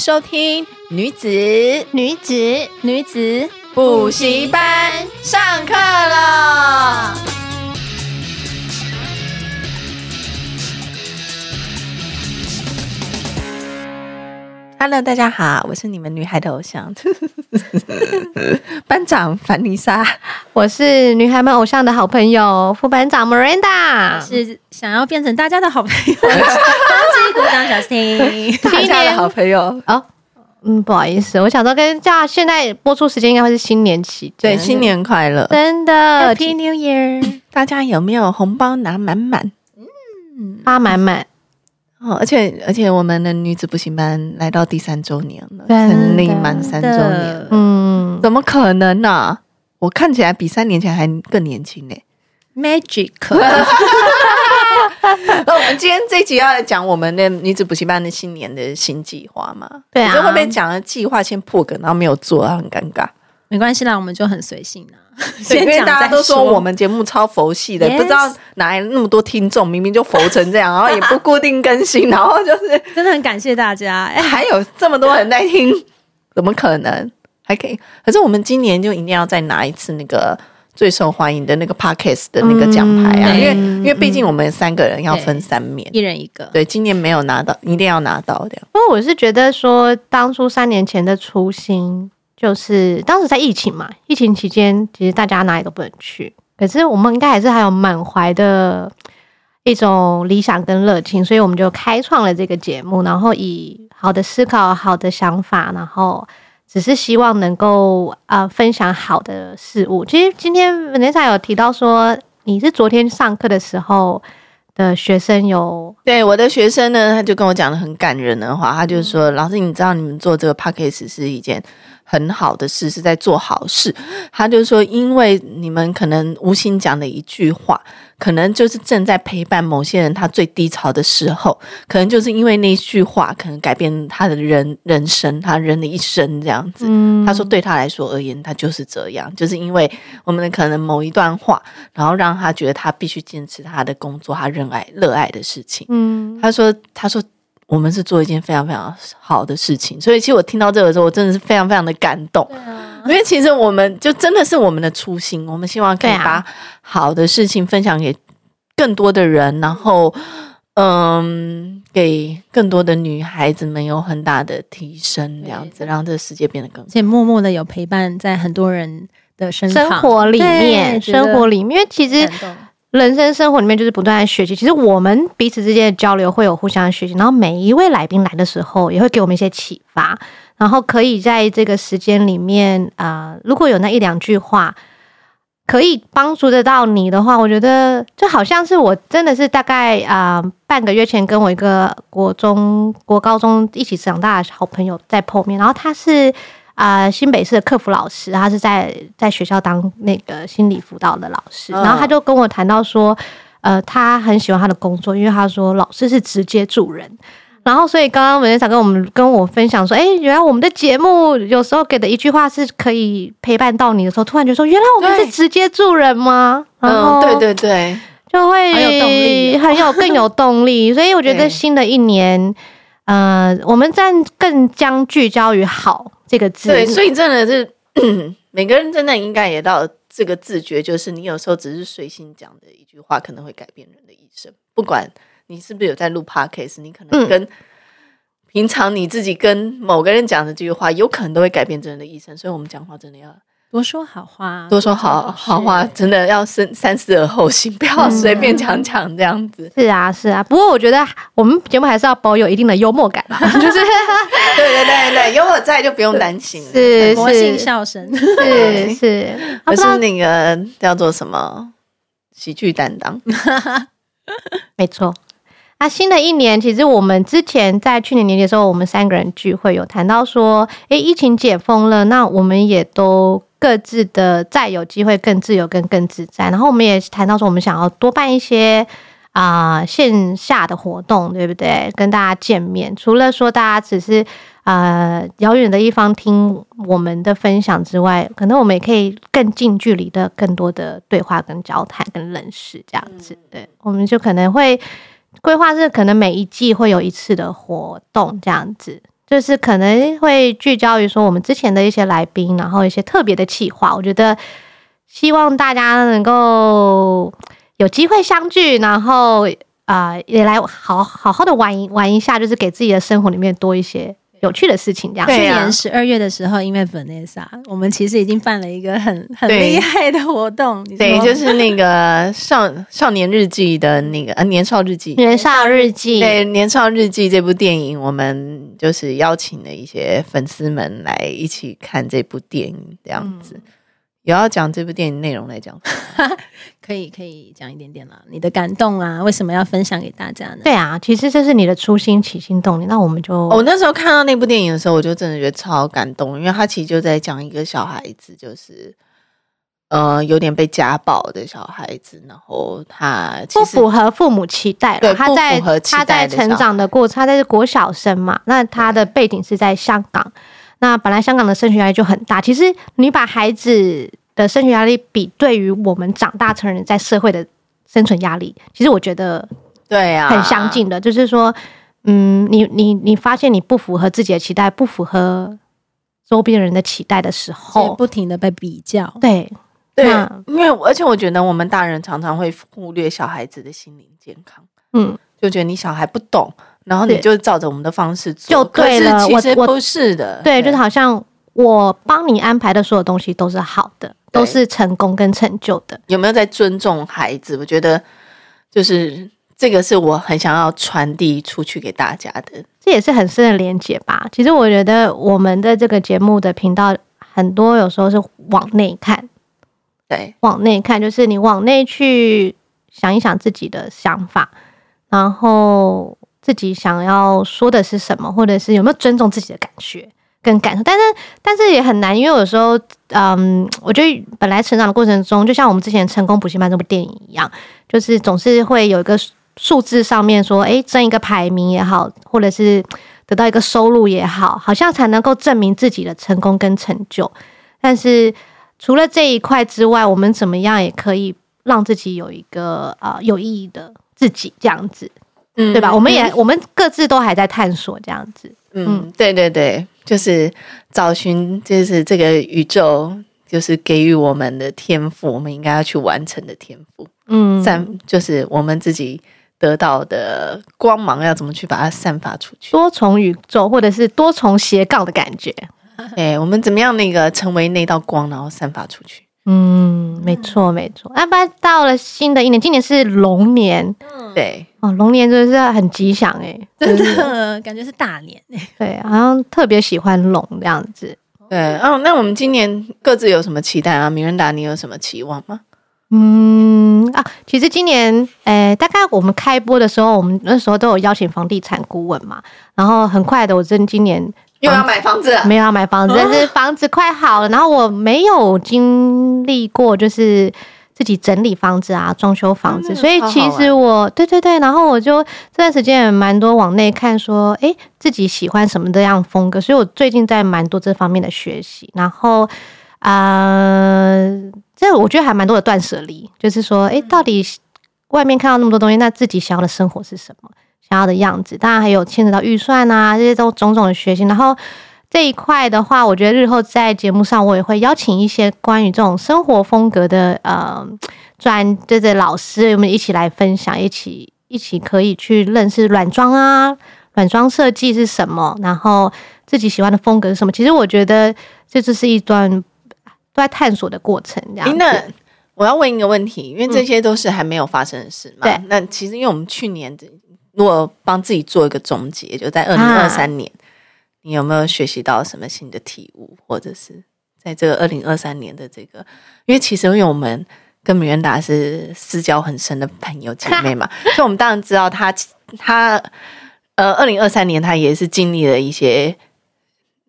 收听女子。女子。女子。补习班上课了。Hello，大家好，我是你们女孩的偶像 班长凡妮莎，我是女孩们偶像的好朋友副班长 Miranda，是想要变成大家的好朋友，恭喜鼓掌，小心，大家的好朋友。哦。嗯，不好意思，我想说跟叫现在播出时间应该会是新年期，对，新年快乐，真的，Happy New Year！大家有没有红包拿满满？嗯，发满满哦，而且而且我们的女子补习班来到第三周年了，成立满三周年，嗯，怎么可能呢、啊？我看起来比三年前还更年轻呢，Magic！那我们今天这一集要来讲我们的女子补习班的新年的新计划嘛？对啊，就会不会讲了计划先破梗，然后没有做，很尴尬。没关系啦，我们就很随性啦。因为大家都说我们节目超佛系的，不知道哪来那么多听众，明明就佛成这样，然后也 不固定更新，然后就是真的很感谢大家。哎，还有这么多人在听，怎么可能还可以？可是我们今年就一定要再拿一次那个。最受欢迎的那个 Podcast 的那个奖牌啊，嗯、因为因为毕竟我们三个人要分三面，一人一个。对，今年没有拿到，一定要拿到的。不过我是觉得说，当初三年前的初心，就是当时在疫情嘛，疫情期间其实大家哪里都不能去，可是我们应该还是还有满怀的一种理想跟热情，所以我们就开创了这个节目，然后以好的思考、好的想法，然后。只是希望能够啊、呃、分享好的事物。其实今天 Vanessa 有提到说，你是昨天上课的时候的学生有对我的学生呢，他就跟我讲了很感人的话，他就说：“嗯、老师，你知道你们做这个 Podcast 是一件。”很好的事是在做好事，他就说，因为你们可能无心讲的一句话，可能就是正在陪伴某些人他最低潮的时候，可能就是因为那句话，可能改变他的人人生，他人的一生这样子。嗯，他说对他来说而言，他就是这样，就是因为我们的可能某一段话，然后让他觉得他必须坚持他的工作，他热爱热爱的事情。嗯，他说，他说。我们是做一件非常非常好的事情，所以其实我听到这个的时候，我真的是非常非常的感动。啊、因为其实我们就真的是我们的初心，我们希望可以把好的事情分享给更多的人，然后嗯，给更多的女孩子们有很大的提升，这样子让这个世界变得更好。而且默默的有陪伴在很多人的生生活里面，生活里面，因为其实。人生生活里面就是不断的学习，其实我们彼此之间的交流会有互相学习，然后每一位来宾来的时候也会给我们一些启发，然后可以在这个时间里面啊、如果有那一两句话可以帮助得到你的话，我觉得就好像是我真的是大概啊、半个月前跟我一个国中国高中一起长大的好朋友在碰面，然后他是。啊、呃，新北市的客服老师，他是在在学校当那个心理辅导的老师，然后他就跟我谈到说，呃，他很喜欢他的工作，因为他说老师是直接助人，然后所以刚刚文天祥跟我们跟我分享说，哎，原来我们的节目有时候给的一句话是可以陪伴到你的时候，突然觉得说，原来我们是直接助人吗？嗯，对对对，就会很有动力，很有更有动力，所以我觉得新的一年，呃，我们在更将聚焦于好。这个字对，所以真的是每个人真的应该也到这个自觉，就是你有时候只是随心讲的一句话，可能会改变人的一生。不管你是不是有在录 podcast，你可能跟平常你自己跟某个人讲的这句话，有可能都会改变这人的一生。所以，我们讲话真的要多说好话，多说好好话，真的要三三思而后行，不要随便讲讲这样子。是啊，是啊。不过，我觉得我我们节目还是要保有一定的幽默感啦，就是对对对对，有我在就不用担心了，是魔性笑声，是是，我是那个叫做什么？喜剧担当，没错。那新的一年，其实我们之前在去年年底的时候，我们三个人聚会有谈到说，诶，疫情解封了，那我们也都各自的再有机会更自由、更更自在。然后我们也谈到说，我们想要多办一些啊、呃、线下的活动，对不对？跟大家见面，除了说大家只是啊遥远的一方听我们的分享之外，可能我们也可以更近距离的、更多的对话、跟交谈、跟认识这样子。对，我们就可能会。规划是可能每一季会有一次的活动，这样子就是可能会聚焦于说我们之前的一些来宾，然后一些特别的企划。我觉得希望大家能够有机会相聚，然后啊、也来好好好的玩一玩一下，就是给自己的生活里面多一些。有趣的事情，这样。去年十二月的时候，因为 Vanessa，我们其实已经办了一个很很厉害的活动。对，就是那个少少年日记的那个呃年少日记，年少日记。对，年少日记这部电影，我们就是邀请了一些粉丝们来一起看这部电影，这样子。嗯有要讲这部电影内容来讲，可以可以讲一点点啦。你的感动啊，为什么要分享给大家呢？对啊，其实这是你的初心起心动念。那我们就，我那时候看到那部电影的时候，我就真的觉得超感动，因为他其实就在讲一个小孩子，就是呃有点被家暴的小孩子，然后他不符合父母期待了。对，他在他在成长的过程，他在国小生嘛，那他的背景是在香港。那本来香港的升学压力就很大，其实你把孩子的升学压力比对于我们长大成人在社会的生存压力，其实我觉得对啊，很相近的。就是说，嗯，你你你发现你不符合自己的期待，不符合周边人的期待的时候，不停的被比较，对对，因为而且我觉得我们大人常常会忽略小孩子的心灵健康，嗯，就觉得你小孩不懂。然后你就照着我们的方式做，就对了。其实不是的，对，就是好像我帮你安排的所有东西都是好的，都是成功跟成就的。有没有在尊重孩子？我觉得就是这个是我很想要传递出去给大家的，这也是很深的连接吧。其实我觉得我们的这个节目的频道很多有时候是往内看，对，往内看就是你往内去想一想自己的想法，然后。自己想要说的是什么，或者是有没有尊重自己的感觉跟感受，但是但是也很难，因为有时候，嗯，我觉得本来成长的过程中，就像我们之前成功补习班这部电影一样，就是总是会有一个数字上面说，诶，争一个排名也好，或者是得到一个收入也好，好像才能够证明自己的成功跟成就。但是除了这一块之外，我们怎么样也可以让自己有一个啊、呃、有意义的自己这样子。嗯，对吧？我们也、嗯、我们各自都还在探索这样子。嗯，对对对，就是找寻，就是这个宇宙，就是给予我们的天赋，我们应该要去完成的天赋。嗯，散就是我们自己得到的光芒，要怎么去把它散发出去？多重宇宙，或者是多重斜杠的感觉。哎，我们怎么样那个成为那道光，然后散发出去？嗯，没错没错。那不然到了新的一年，今年是龙年。对哦，龙年真的是很吉祥哎，真的感觉是大年哎，对，好像特别喜欢龙这样子。对哦，那我们今年各自有什么期待啊？米兰达，你有什么期望吗？嗯啊，其实今年诶、欸，大概我们开播的时候，我们那时候都有邀请房地产顾问嘛，然后很快的，我真今年又要买房子了，没有要买房子，但是房子快好了，然后我没有经历过就是。自己整理房子啊，装修房子，所以其实我对对对，然后我就这段时间也蛮多往内看，说诶，自己喜欢什么这样风格，所以我最近在蛮多这方面的学习，然后啊，这我觉得还蛮多的断舍离，就是说诶，到底外面看到那么多东西，那自己想要的生活是什么，想要的样子，当然还有牵扯到预算啊，这些都种种的学习，然后。这一块的话，我觉得日后在节目上，我也会邀请一些关于这种生活风格的呃专这些老师，我们一起来分享，一起一起可以去认识软装啊，软装设计是什么，然后自己喜欢的风格是什么。其实我觉得这就是一段都在探索的过程。这样，那我要问一个问题，因为这些都是还没有发生的事嘛。对，那其实因为我们去年的。如果帮自己做一个总结，就在二零二三年，啊、你有没有学习到什么新的体悟，或者是在这个二零二三年的这个，因为其实因为我们跟米元达是私交很深的朋友姐妹嘛，所以我们当然知道他他呃，二零二三年他也是经历了一些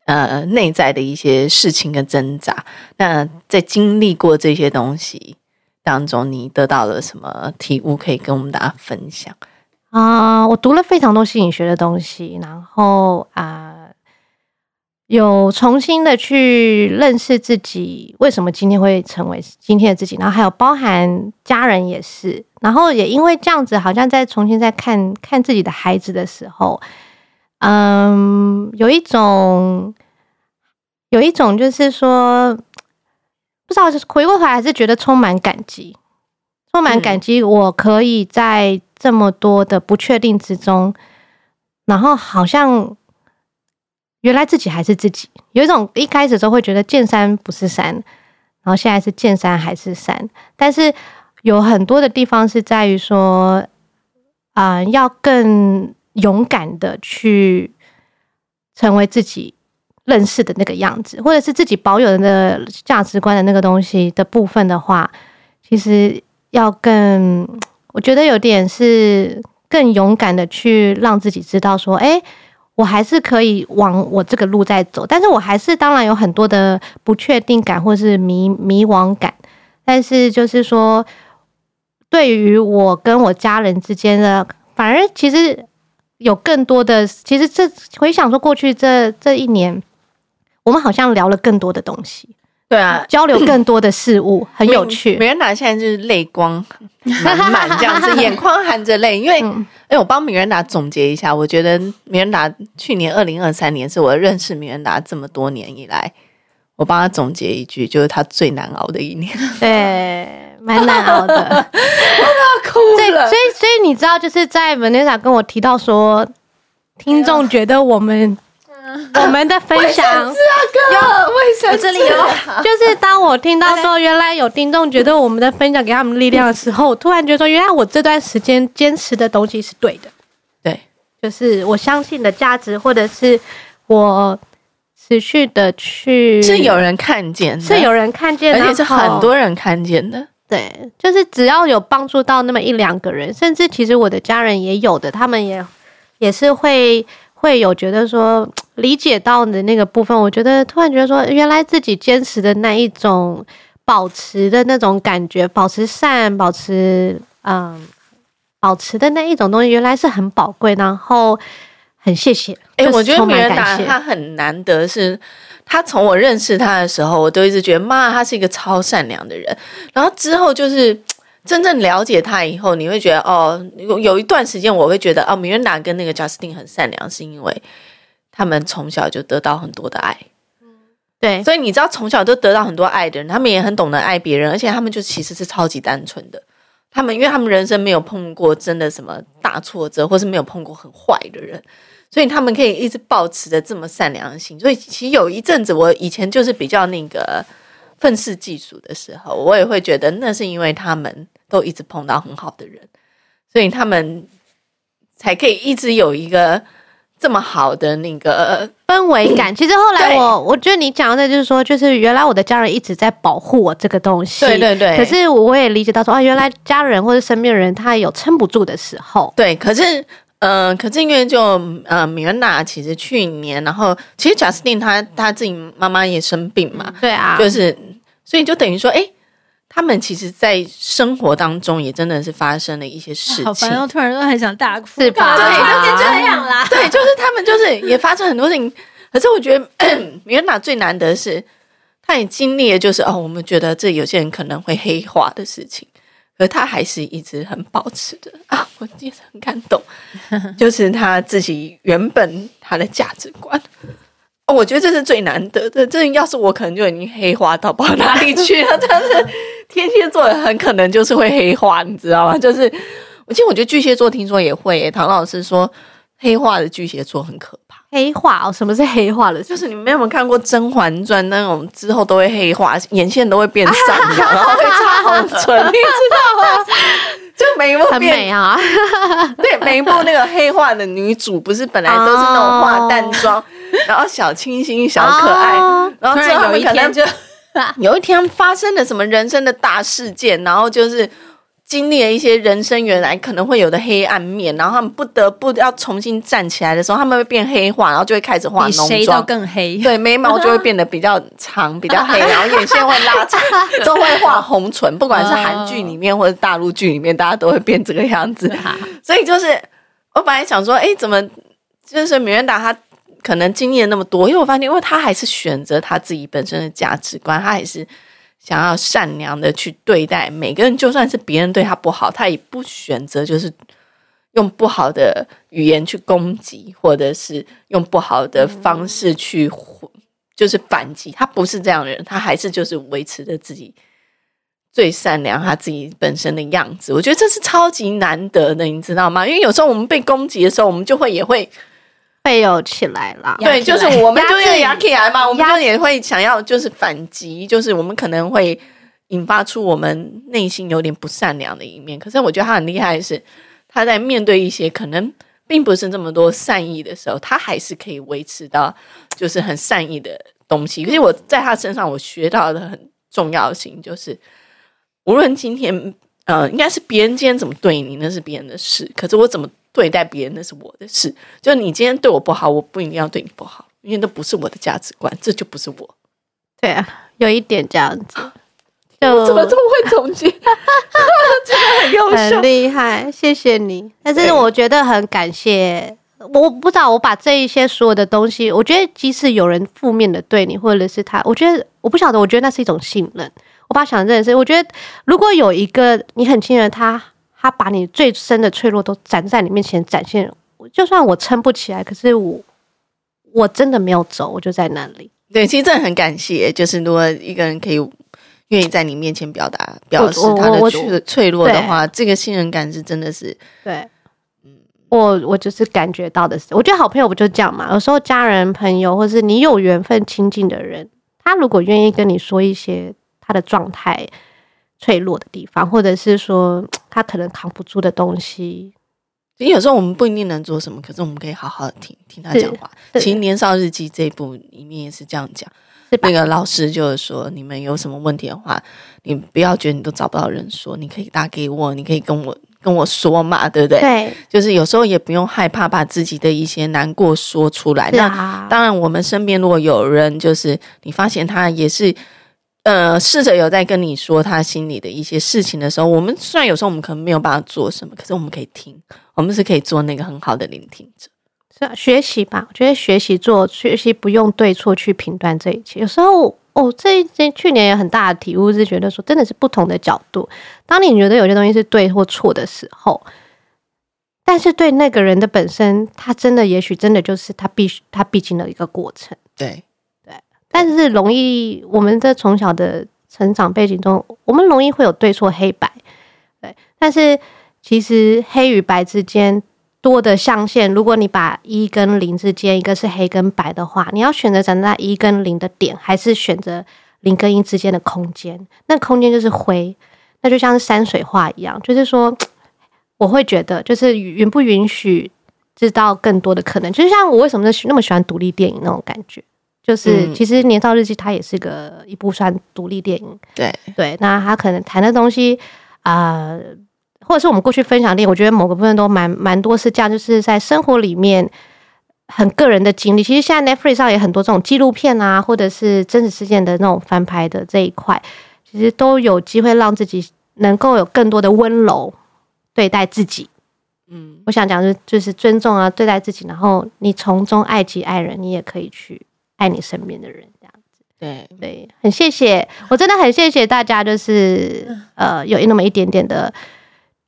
呃内在的一些事情跟挣扎。那在经历过这些东西当中，你得到了什么体悟可以跟我们大家分享？啊、呃，我读了非常多心理学的东西，然后啊、呃，有重新的去认识自己，为什么今天会成为今天的自己，然后还有包含家人也是，然后也因为这样子，好像在重新再看看自己的孩子的时候，嗯，有一种，有一种就是说，不知道是回过头来还是觉得充满感激，充满感激，我可以在。这么多的不确定之中，然后好像原来自己还是自己，有一种一开始都会觉得见山不是山，然后现在是见山还是山，但是有很多的地方是在于说，啊、要更勇敢的去成为自己认识的那个样子，或者是自己保有的那个价值观的那个东西的部分的话，其实要更。我觉得有点是更勇敢的去让自己知道说，哎，我还是可以往我这个路在走，但是我还是当然有很多的不确定感或是迷迷惘感，但是就是说，对于我跟我家人之间的，反而其实有更多的，其实这回想说过去这这一年，我们好像聊了更多的东西。对啊，交流更多的事物 很有趣。米兰达现在就是泪光满满这样子，眼眶含着泪。因为，哎、嗯，我帮米兰达总结一下，我觉得米兰达去年二零二三年是我认识米兰达这么多年以来，我帮他总结一句，就是他最难熬的一年。对，蛮难熬的，我要哭了。所以，所以你知道，就是在米兰达跟我提到说，听众觉得我们。我们的分享有，为什么这里有？就是当我听到说，原来有听众觉得我们的分享给他们力量的时候，我突然觉得说，原来我这段时间坚持的东西是对的。对，就是我相信的价值，或者是我持续的去，是有人看见，是有人看见，而且是很多人看见的。对，就是只要有帮助到那么一两个人，甚至其实我的家人也有的，他们也也是会。会有觉得说 理解到的那个部分，我觉得突然觉得说，原来自己坚持的那一种保持的那种感觉，保持善，保持嗯，保持的那一种东西，原来是很宝贵，然后很谢谢。哎、欸，我觉得米兰达他很难得，是他从我认识他的时候，我都一直觉得妈，他是一个超善良的人，然后之后就是。真正了解他以后，你会觉得哦，有有一段时间我会觉得哦，米兰达跟那个贾斯汀很善良，是因为他们从小就得到很多的爱。对，所以你知道，从小都得到很多爱的人，他们也很懂得爱别人，而且他们就其实是超级单纯的。他们因为他们人生没有碰过真的什么大挫折，或是没有碰过很坏的人，所以他们可以一直保持着这么善良的心。所以其实有一阵子，我以前就是比较那个。愤世嫉俗的时候，我也会觉得那是因为他们都一直碰到很好的人，所以他们才可以一直有一个这么好的那个氛围感。其实后来我我觉得你讲的就是说，就是原来我的家人一直在保护我这个东西，对对对。可是我也理解到说啊，原来家人或者身边的人他有撑不住的时候，对。可是。嗯、呃，可是因为就呃，米安娜其实去年，然后其实贾斯汀他他自己妈妈也生病嘛，对啊，就是所以就等于说，哎，他们其实，在生活当中也真的是发生了一些事情。好烦，哦突然都很想大哭，是吧？对，就这样啦。对，就是他们就是也发生很多事情。可是我觉得米兰达最难得是，他也经历了就是哦，我们觉得这有些人可能会黑化的事情。可他还是一直很保持的啊，我也是很感动，就是他自己原本他的价值观，哦，我觉得这是最难得的。这要是我，可能就已经黑化到不知道哪里去了。但是天蝎座很可能就是会黑化，你知道吗？就是，其实我觉得巨蟹座听说也会。唐老师说，黑化的巨蟹座很可怕。黑化哦，什么是黑化的？就是你们有没有看过《甄嬛传》那种之后都会黑化，眼线都会变散，然后会擦红唇，你知道吗？就每一部很美啊，对，每一部那个黑化的女主，不是本来都是那种化淡妆，哦、然后小清新、小可爱，哦、然后之后有一天就 有一天发生了什么人生的大事件，然后就是。经历了一些人生原来可能会有的黑暗面，然后他们不得不要重新站起来的时候，他们会变黑化，然后就会开始化浓妆，谁都更黑。对，眉毛就会变得比较长、比较黑，然后眼线会拉长，都会画红唇。不管是韩剧里面或者大陆剧里面，大家都会变这个样子。所以就是我本来想说，哎，怎么就是米兰达他可能经历了那么多，因为我发现，因为他还是选择他自己本身的价值观，他还是。想要善良的去对待每个人，就算是别人对他不好，他也不选择就是用不好的语言去攻击，或者是用不好的方式去就是反击。他不是这样的人，他还是就是维持着自己最善良他自己本身的样子。我觉得这是超级难得的，你知道吗？因为有时候我们被攻击的时候，我们就会也会。被有起来了，对，就是我们就是压起来嘛，我们就也会想要就是反击，就是我们可能会引发出我们内心有点不善良的一面。可是我觉得他很厉害的是，他在面对一些可能并不是这么多善意的时候，他还是可以维持到就是很善意的东西。可是我在他身上我学到的很重要性就是，无论今天呃，应该是别人今天怎么对你，那是别人的事。可是我怎么？对待别人那是我的事，就你今天对我不好，我不一定要对你不好，因为那不是我的价值观，这就不是我。对啊，有一点这样子。我怎么这么会总结？真的很优秀，很厉害，谢谢你。但是我觉得很感谢，我不知道我把这一些所有的东西，我觉得即使有人负面的对你，或者是他，我觉得我不晓得，我觉得那是一种信任。我爸想认识，我觉得如果有一个你很信任他。他把你最深的脆弱都展在你面前展现，就算我撑不起来，可是我我真的没有走，我就在那里。对，其实真的很感谢，就是如果一个人可以愿意在你面前表达、表示他的脆脆弱的话，这个信任感是真的是对。嗯，我我就是感觉到的是，我觉得好朋友不就这样嘛？有时候家人、朋友，或是你有缘分亲近的人，他如果愿意跟你说一些他的状态。脆弱的地方，或者是说他可能扛不住的东西，其实有时候我们不一定能做什么，可是我们可以好好的听听他讲话。其实《年少日记》这一部里面也是这样讲，那个老师就是说，你们有什么问题的话，你不要觉得你都找不到人说，你可以打给我，你可以跟我跟我说嘛，对不对？对，就是有时候也不用害怕把自己的一些难过说出来。那当然，我们身边如果有人，就是你发现他也是。呃，试着有在跟你说他心里的一些事情的时候，我们虽然有时候我们可能没有办法做什么，可是我们可以听，我们是可以做那个很好的聆听者。是啊，学习吧，我觉得学习做学习不用对错去评断这一切。有时候，哦，这这去年有很大的体悟是觉得说，真的是不同的角度。当你觉得有些东西是对或错的时候，但是对那个人的本身，他真的也许真的就是他必须他必经的一个过程。对。但是容易，我们在从小的成长背景中，我们容易会有对错黑白，对。但是其实黑与白之间多的象限，如果你把一跟零之间一个是黑跟白的话，你要选择站在一跟零的点，还是选择零跟一之间的空间？那空间就是灰，那就像是山水画一样，就是说，我会觉得，就是允不允许知道更多的可能？就像我为什么那么喜欢独立电影那种感觉。就是，其实《年少日记》它也是个一部算独立电影。对对，那他可能谈的东西啊、呃，或者是我们过去分享的，我觉得某个部分都蛮蛮多是这样，就是在生活里面很个人的经历。其实现在 Netflix 上也很多这种纪录片啊，或者是真实事件的那种翻拍的这一块，其实都有机会让自己能够有更多的温柔对待自己。嗯，我想讲的就是尊重啊，对待自己，然后你从中爱己爱人，你也可以去。爱你身边的人，这样子，对。对，很谢谢，我真的很谢谢大家，就是呃，有那么一点点的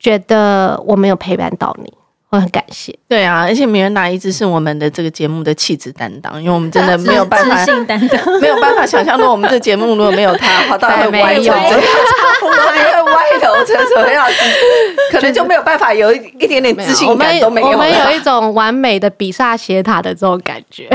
觉得我没有陪伴到你，我很感谢。对啊，而且米人达一直是我们的这个节目的气质担当，因为我们真的 没有办法，担当。没有办法想象，到我们这节目如果没有他，好到会歪成这样，会歪头成什么样子，可能就没有办法有一一点点自信感都没有。我们有一种完美的比萨斜塔的这种感觉，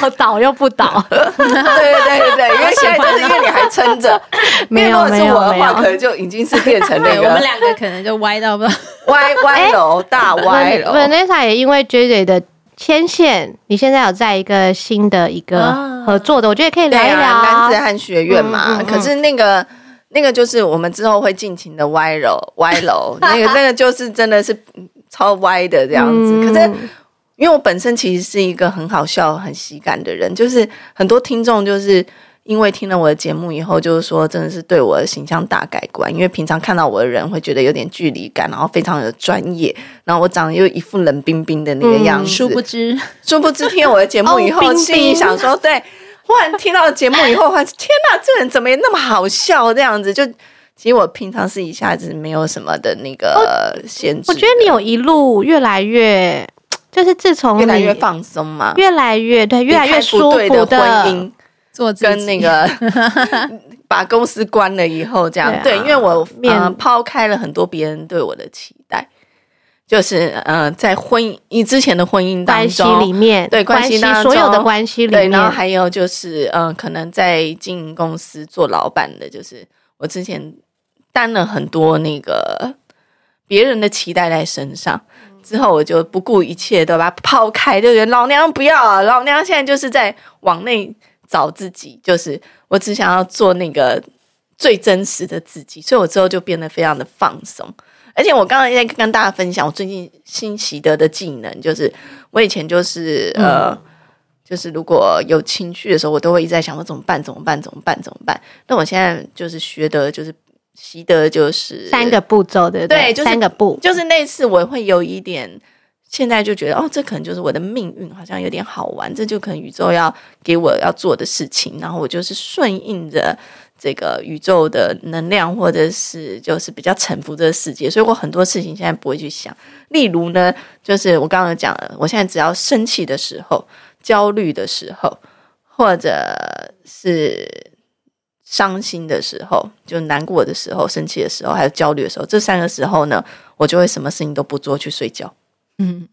要倒又不倒。对对对对，因为现在就是因为你还撑着，没有没有是我的话，可能就已经是变成那个，我们两个可能就歪到不歪歪楼大歪楼。Vanessa 也因为 JJ 的牵线，你现在有在一个新的一个合作的，我觉得可以聊一聊男子汉学院嘛。可是那个那个就是我们之后会尽情的歪楼 歪楼，那个那个就是真的是超歪的这样子。可是因为我本身其实是一个很好笑、很喜感的人，就是很多听众就是。因为听了我的节目以后，就是说真的是对我的形象大改观。因为平常看到我的人会觉得有点距离感，然后非常的专业，然后我长得又一副冷冰冰的那个样子。殊不知，殊不知听了我的节目以后，心里想说，对，忽然听到节目以后，发现天哪，这人怎么也那么好笑？这样子，就其实我平常是一下子没有什么的那个限制。我觉得你有一路越来越，就是自从越来越放松嘛，越来越对，越来越舒服的婚姻。做跟那个 把公司关了以后，这样。对，啊、对，因为我呃抛开了很多别人对我的期待，就是呃在婚姻之前的婚姻当中关系里面，对关系当中所有的关系里面，对，然后还有就是呃可能在经营公司做老板的，就是我之前担了很多那个别人的期待在身上，之后我就不顾一切的把它抛开，就觉得老娘不要啊，老娘现在就是在往内。找自己，就是我只想要做那个最真实的自己，所以我之后就变得非常的放松。而且我刚刚在跟大家分享，我最近新习得的技能，就是我以前就是、嗯、呃，就是如果有情绪的时候，我都会一直在想说怎么办？怎么办？怎么办？怎么办？那我现在就是学的，就是习得，就是三个步骤的，对，对，就是三个步，就是那次我会有一点。现在就觉得哦，这可能就是我的命运，好像有点好玩。这就可能宇宙要给我要做的事情，然后我就是顺应着这个宇宙的能量，或者是就是比较臣服这个世界。所以我很多事情现在不会去想。例如呢，就是我刚刚讲了，我现在只要生气的时候、焦虑的时候，或者是伤心的时候，就难过的时候、生气的时候，还有焦虑的时候，这三个时候呢，我就会什么事情都不做，去睡觉。嗯，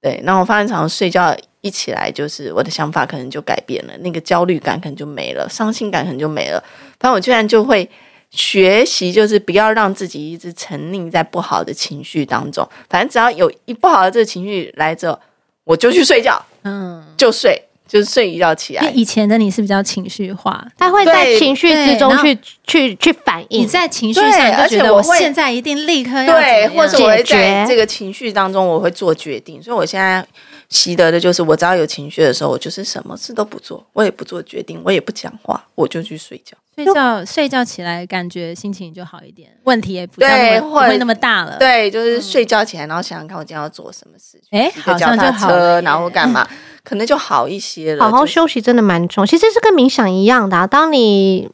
对，那我发现常常睡觉一起来，就是我的想法可能就改变了，那个焦虑感可能就没了，伤心感可能就没了。反正我居然就会学习，就是不要让自己一直沉溺在不好的情绪当中。反正只要有一不好的这个情绪来着，我就去睡觉，嗯，就睡。就是睡一觉起来。以前的你是比较情绪化，他会在情绪之中去去去反应。你在情绪上就觉得我现在一定立刻要对，或者我会在这个情绪当中我会做决定。所以我现在习得的就是，我只要有情绪的时候，我就是什么事都不做，我也不做决定，我也不讲话，我就去睡觉。睡觉睡觉起来，感觉心情就好一点，问题也不会不会那么大了。对，就是睡觉起来，然后想想看我今天要做什么事情。哎，好像就好了，然后干嘛？可能就好一些了。好好休息真的蛮重要，其实是跟冥想一样的啊。当你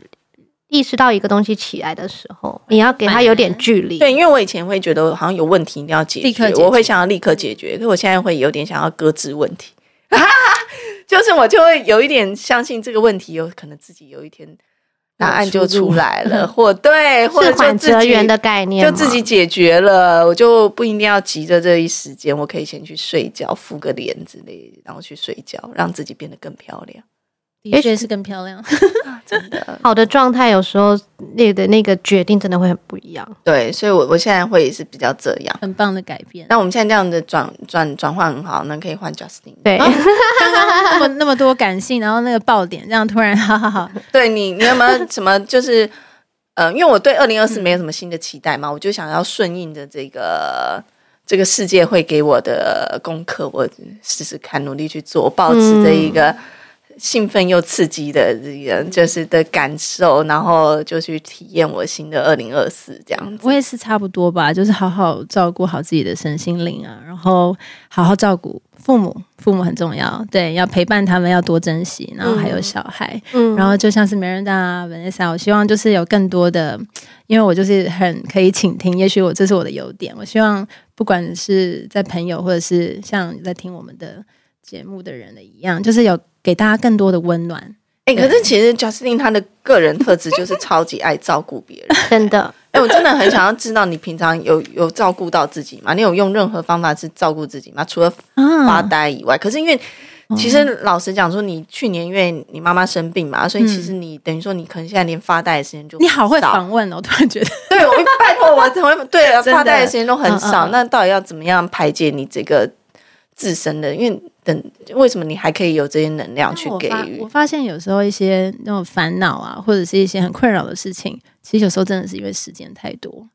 意识到一个东西起来的时候，你要给它有点距离。对，因为我以前会觉得好像有问题一定要解决，立刻解决，我会想要立刻解决。可是我现在会有点想要搁置问题，就是我就会有一点相信这个问题有可能自己有一天答案就出来了，或对，或者就自己的概念，就自己解决了，我就不一定要急着这一时间，我可以先去睡觉，敷个脸之类，然后去睡觉，让自己变得更漂亮。的确是更漂亮，真的。好的状态有时候那的那个决定真的会很不一样。对，所以我我现在会也是比较这样，很棒的改变。那我们现在这样的转转转换很好，那可以换 Justin。对，刚刚那么那么多感性，然后那个爆点，这样突然好好好。对你，你有没有什么就是呃，因为我对二零二四没有什么新的期待嘛，我就想要顺应着这个这个世界会给我的功课，我试试看，努力去做，保持这一个。兴奋又刺激的这个就是的感受，然后就去体验我新的二零二四这样子。我也是差不多吧，就是好好照顾好自己的身心灵啊，然后好好照顾父母，父母很重要，对，要陪伴他们，要多珍惜，然后还有小孩，嗯，然后就像是 Miranda、Vanessa，我希望就是有更多的，因为我就是很可以倾听，也许我这是我的优点，我希望不管是在朋友或者是像在听我们的。节目的人的一样，就是有给大家更多的温暖。哎、欸，可是其实 Justin 他的个人特质就是超级爱照顾别人，真的。哎、欸，我真的很想要知道你平常有有照顾到自己吗？你有用任何方法去照顾自己吗？除了发呆以外，啊、可是因为其实老实讲说，你去年因为你妈妈生病嘛，所以其实你等于说你可能现在连发呆的时间就你好会访问哦，我突然觉得，对我拜托我怎么对 发呆的时间都很少，嗯嗯那到底要怎么样排解你这个自身的？因为等，为什么你还可以有这些能量去给予？我发现有时候一些那种烦恼啊，或者是一些很困扰的事情，其实有时候真的是因为时间太多。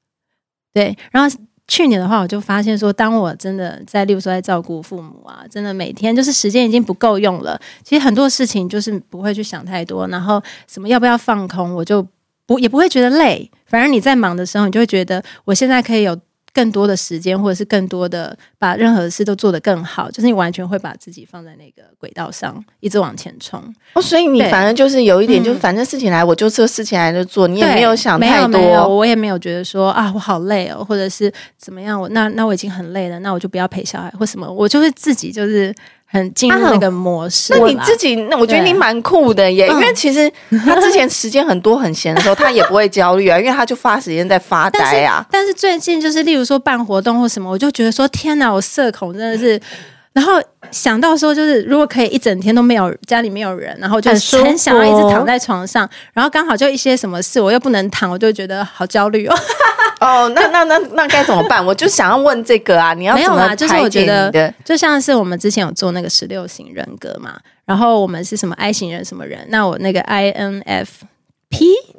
对，然后去年的话，我就发现说，当我真的在，例如说在照顾父母啊，真的每天就是时间已经不够用了。其实很多事情就是不会去想太多，然后什么要不要放空，我就不也不会觉得累。反而你在忙的时候，你就会觉得我现在可以有。更多的时间，或者是更多的把任何事都做得更好，就是你完全会把自己放在那个轨道上，一直往前冲。哦，所以你反正就是有一点，就是反正事情来，我就这事情来就做，你也没有想太多。我也没有觉得说啊，我好累哦，或者是怎么样，我那那我已经很累了，那我就不要陪小孩或什么，我就是自己就是。很进入那个模式，那你自己，那我觉得你蛮酷的耶。因为其实他之前时间很多很闲的时候，他也不会焦虑啊，因为他就发时间在发呆啊。但是最近就是，例如说办活动或什么，我就觉得说，天哪，我社恐真的是。然后想到说，就是如果可以一整天都没有家里没有人，然后就很想要一直躺在床上，然后刚好就一些什么事，我又不能躺，我就觉得好焦虑哦。哦，那那那那该怎么办？我就想要问这个啊，你要怎么排解你的？就是我觉得，就像是我们之前有做那个十六型人格嘛，然后我们是什么 I 型人什么人？那我那个 INFP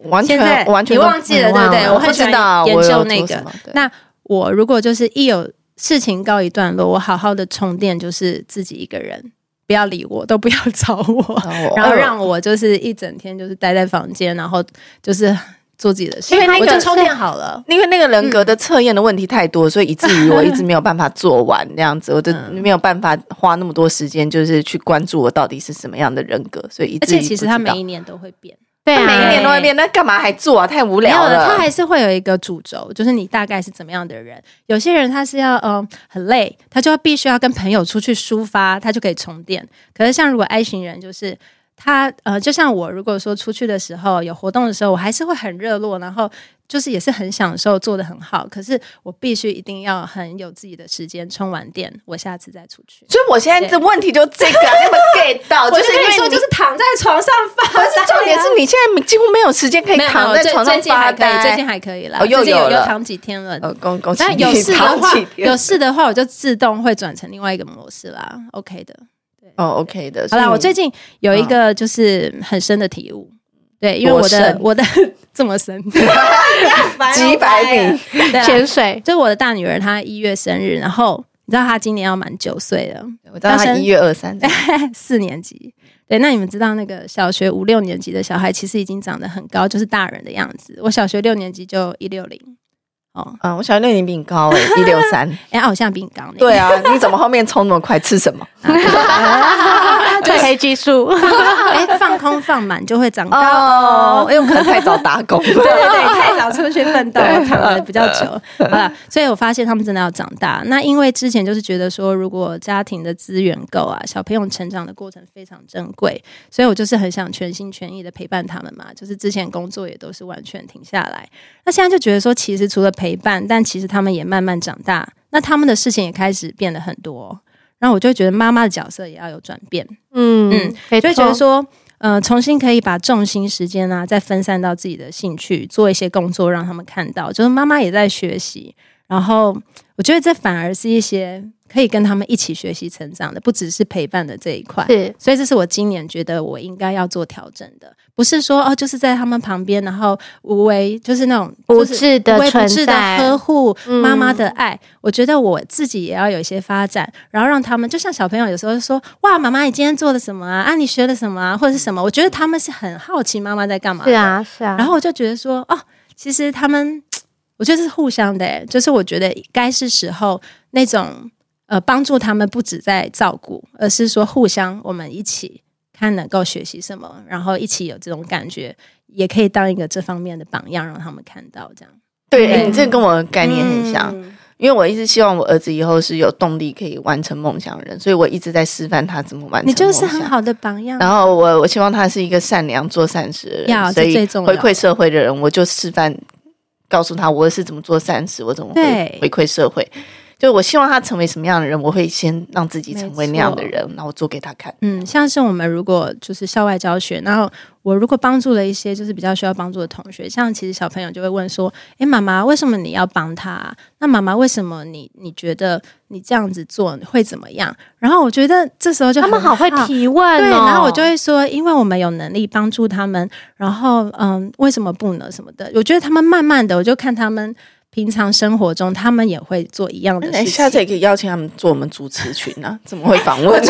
完全完全你忘记了对不对？我很知道研究那个。那我如果就是一有事情告一段落，我好好的充电，就是自己一个人，不要理我，都不要找我，然后让我就是一整天就是待在房间，然后就是。做自己的事，因为那个我就充电好了。因为那个人格的测验的问题太多，嗯、所以以至于我一直没有办法做完那样子，我就没有办法花那么多时间，就是去关注我到底是什么样的人格。所以，而且其实他每一年都会变，对啊，每一年都会变，那干嘛还做啊？太无聊了。他还是会有一个主轴，就是你大概是怎么样的人。有些人他是要嗯、呃、很累，他就要必须要跟朋友出去抒发，他就可以充电。可是像如果 I 型人就是。他呃，就像我，如果说出去的时候有活动的时候，我还是会很热络，然后就是也是很享受，做的很好。可是我必须一定要很有自己的时间充完电，我下次再出去。所以我现在这问题就这个，你们 get 到，就是因为说就是躺在床上发呆。可是重点是你现在几乎没有时间可以躺在床上发呆。最近还可以了，哦，又有有躺几天了。呃，恭恭喜你。有事的话，有事的话，我就自动会转成另外一个模式啦。OK 的。哦，OK 的。好啦，我最近有一个就是很深的体悟，对，因为我的 我的这么深，几百米潜水。就是我的大女儿，她一月生日，然后你知道她今年要满九岁了，我知道她一月二三，四年级。对，那你们知道那个小学五六年级的小孩，其实已经长得很高，就是大人的样子。我小学六年级就一六零。哦，嗯，我小学六年比你高哎，一六三，哎，好像比你高。对啊，你怎么后面冲那么快？吃什么？褪黑激素。哎，放空放满就会长高哦。因为我可能太早打工，对 对对，太早出去奋斗，躺的比较久。好了，所以我发现他们真的要长大。那因为之前就是觉得说，如果家庭的资源够啊，小朋友成长的过程非常珍贵，所以我就是很想全心全意的陪伴他们嘛。就是之前工作也都是完全停下来，那现在就觉得说，其实除了陪陪伴，但其实他们也慢慢长大，那他们的事情也开始变得很多，然后我就觉得妈妈的角色也要有转变，嗯嗯，所以觉得说，呃，重新可以把重心时间啊，再分散到自己的兴趣，做一些工作，让他们看到，就是妈妈也在学习。然后我觉得这反而是一些。可以跟他们一起学习成长的，不只是陪伴的这一块。是，所以这是我今年觉得我应该要做调整的，不是说哦，就是在他们旁边，然后无为，就是那种不是的存在、的呵护妈妈的爱。嗯。我觉得我自己也要有一些发展，然后让他们就像小朋友有时候说：“哇，妈妈，你今天做了什么啊？啊，你学了什么啊？或者是什么？”我觉得他们是很好奇妈妈在干嘛。是啊，是啊。然后我就觉得说：“哦，其实他们，我觉得是互相的，欸，就是我觉得该是时候那种。”呃，帮助他们不止在照顾，而是说互相，我们一起看能够学习什么，然后一起有这种感觉，也可以当一个这方面的榜样，让他们看到这样。对，欸、你这跟我的概念很像，嗯，因为我一直希望我儿子以后是有动力可以完成梦想的人，所以我一直在示范他怎么完成。你就是很好的榜样。然后我我希望他是一个善良、做善事的人，要所以回馈社会的人，我就示范告诉他我是怎么做善事，我怎么回回馈社会。就我希望他成为什么样的人，我会先让自己成为那样的人，然后做给他看。嗯，像是我们如果就是校外教学，然后我如果帮助了一些就是比较需要帮助的同学，像其实小朋友就会问说：“诶，妈妈，为什么你要帮他？那妈妈为什么你你觉得你这样子做会怎么样？”然后我觉得这时候就他们好会提问哦，对，然后我就会说：“因为我们有能力帮助他们，然后嗯，为什么不呢？什么的？”我觉得他们慢慢的，我就看他们。平常生活中，他们也会做一样的事情。下次也可以邀请他们做我们主持群啊？怎么会访问？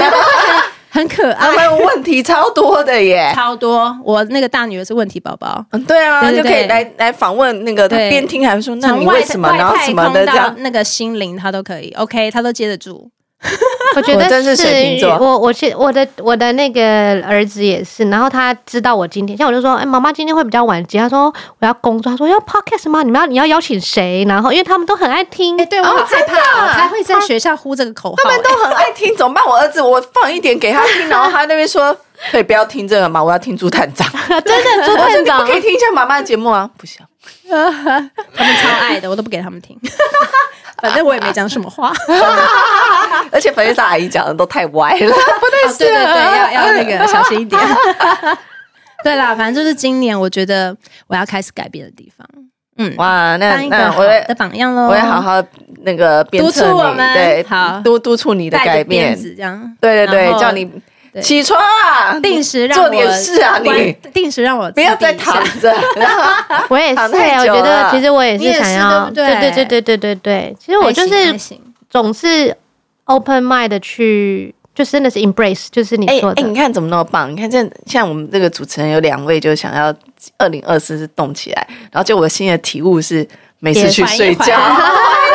很可爱，他们问题超多的耶，超多。我那个大女儿是问题宝宝，嗯，对啊，就可以来来访问那个，他边听还说，那你为什么，然后什么的这样，那个心灵他都可以，OK，他都接得住。我觉得是水瓶座，我我是我的我的那个儿子也是，然后他知道我今天，像我就说，哎，妈妈今天会比较晚接，他说我要工作，他说要 podcast 吗？你们要你要邀请谁？然后因为他们都很爱听，哎，对我很害怕，还会在学校呼这个口号，他们都很爱听，怎么办？我儿子我放一点给他听，然后他那边说可以不要听这个吗？我要听朱探长，真的朱探长，可以听一下妈妈的节目啊？不行，他们超爱的，我都不给他们听。反正我也没讲什么话，而且粉丝阿姨讲的都太歪了，不太对对对，要要那个小心一点。对啦，反正就是今年，我觉得我要开始改变的地方。嗯，哇，那那我的榜样喽，我会好好那个督促我们，对，好督督促你的改变，这样，对对对，叫你。起床啊！定时让做点事啊！你定时让我不要再躺着。我也是，我觉得其实我也是想要，对对对对对对对。其实我就是总是 open mind 的去，就真的是 embrace，就是你说的。哎，你看怎么那么棒？你看这像我们这个主持人有两位，就想要二零二四是动起来，然后就我新的体悟是每次去睡觉。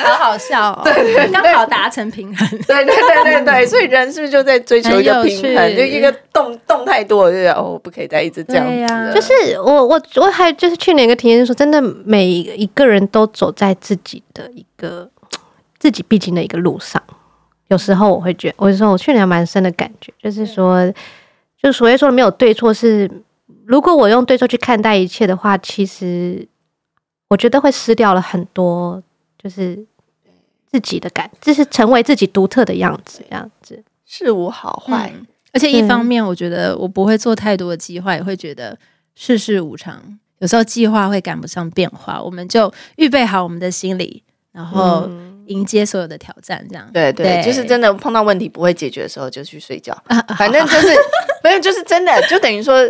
好好笑哦！对对，刚好达成平衡。对对对对对，所以人是不是就在追求一个平衡？就一个动动太多，就哦，不可以再一直这样子。就是我我我还就是去年一个体验说，真的每一个人都走在自己的一个自己必经的一个路上。有时候我会觉得，我就说我去年蛮深的感觉，就是说，就所谓说的没有对错，是如果我用对错去看待一切的话，其实我觉得会失掉了很多，就是。自己的感，就是成为自己独特的样子，这样子事无好坏、嗯。而且一方面，我觉得我不会做太多的计划，也会觉得世事无常，有时候计划会赶不上变化，我们就预备好我们的心理，然后迎接所有的挑战。这样、嗯、对对，就是真的碰到问题不会解决的时候，就去睡觉。反正就是没有，就是真的，就等于说。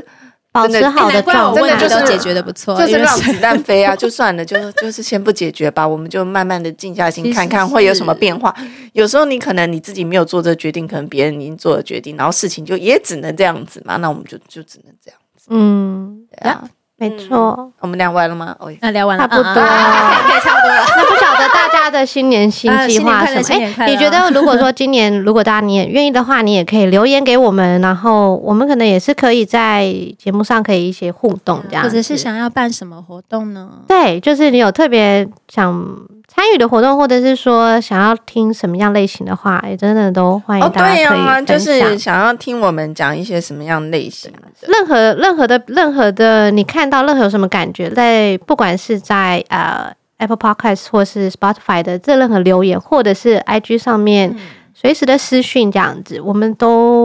保持好的状态，真的就是解决的不错，就是让子弹飞啊，就算了，就就是先不解决吧，我们就慢慢的静下心看看会有什么变化。有时候你可能你自己没有做这个决定，可能别人已经做了决定，然后事情就也只能这样子嘛，那我们就就只能这样子。嗯，对啊。没错、嗯，我们聊完了吗？哦，那聊完了，差不多，可以差不多了。那不晓得大家的新年新计划是什么？哎、欸，你觉得如果说今年如果大家你也愿意的话，你也可以留言给我们，然后我们可能也是可以在节目上可以一些互动这样，或者是想要办什么活动呢？对，就是你有特别想。参与的活动，或者是说想要听什么样类型的话，也真的都欢迎大家可以。哦，对啊，就是想要听我们讲一些什么样类型的，任何任何的任何的，你看到任何有什么感觉，在不管是在呃 Apple Podcast 或是 Spotify 的这任何留言，或者是 IG 上面随时的私讯这样子，我们都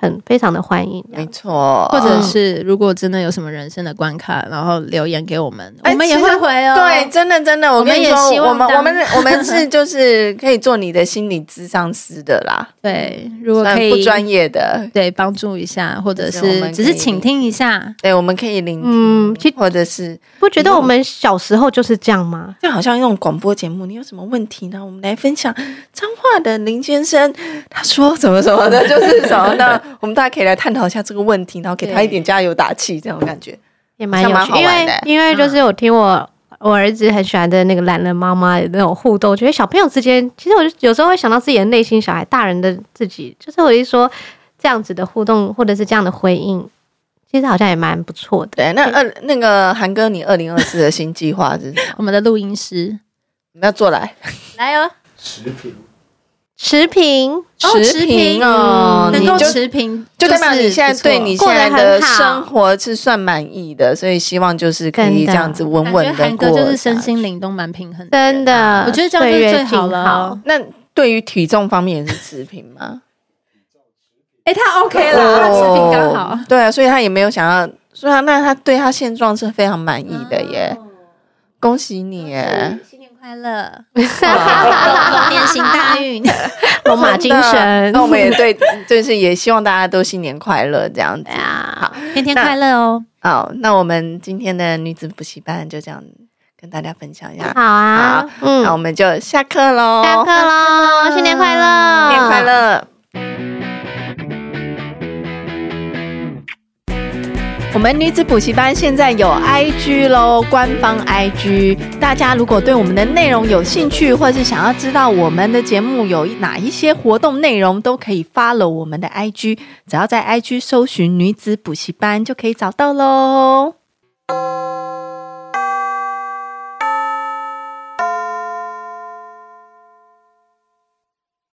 很非常的欢迎。没错，或者是如果真的有什么人生的关卡，然后留言给我们，我们也会回哦。对，真的真的，我跟你说，我们我们 我们是就是可以做你的心理咨商师的啦。对，如果可以不专业的，对，帮助一下，或者是只是倾听一下，对，我们可以聆听，或者是不觉得我们小时候就是这样吗？就好像那种广播节目，你有什么问题呢？我们来分享。彰化的林先生他说什么什么的，就是什么的，我们大家可以来探讨一下这个问题，然后给他一点加油打气，这种感觉。也蛮有趣。因为因为就是我听我我儿子很喜欢的那个懒人妈妈的那种互动，觉得小朋友之间，其实我就有时候会想到自己的内心小孩，大人的自己，就是我一说这样子的互动，或者是这样的回应，其实好像也蛮不错的。对，那二那个韩哥，你二零二四的新计划是 我们的录音师，我们要做来。来哦。持平，持平，持平哦，能够持平，就代表你现在对你现在的生活是算满意的，所以希望就是可以这样子稳稳的过。就是身心灵都蛮平衡的，真的，我觉得这样就最好了。那对于体重方面也是持平吗？哎，他 OK 了，他持平刚好。对啊，所以他也没有想要，所以他那他对他现状是非常满意的耶，恭喜你耶！快乐，龙 年行大运，龙马精神。那我们也对，就是也希望大家都新年快乐，这样子啊。好，天天快乐哦。好，那我们今天的女子补习班就这样跟大家分享一下。好啊，嗯，那我们就下课喽，下课喽，新年快乐，新年快乐。我们女子补习班现在有 IG 喽，官方 IG。大家如果对我们的内容有兴趣，或是想要知道我们的节目有哪一些活动内容，都可以发了我们的 IG。只要在 IG 搜寻“女子补习班”就可以找到喽。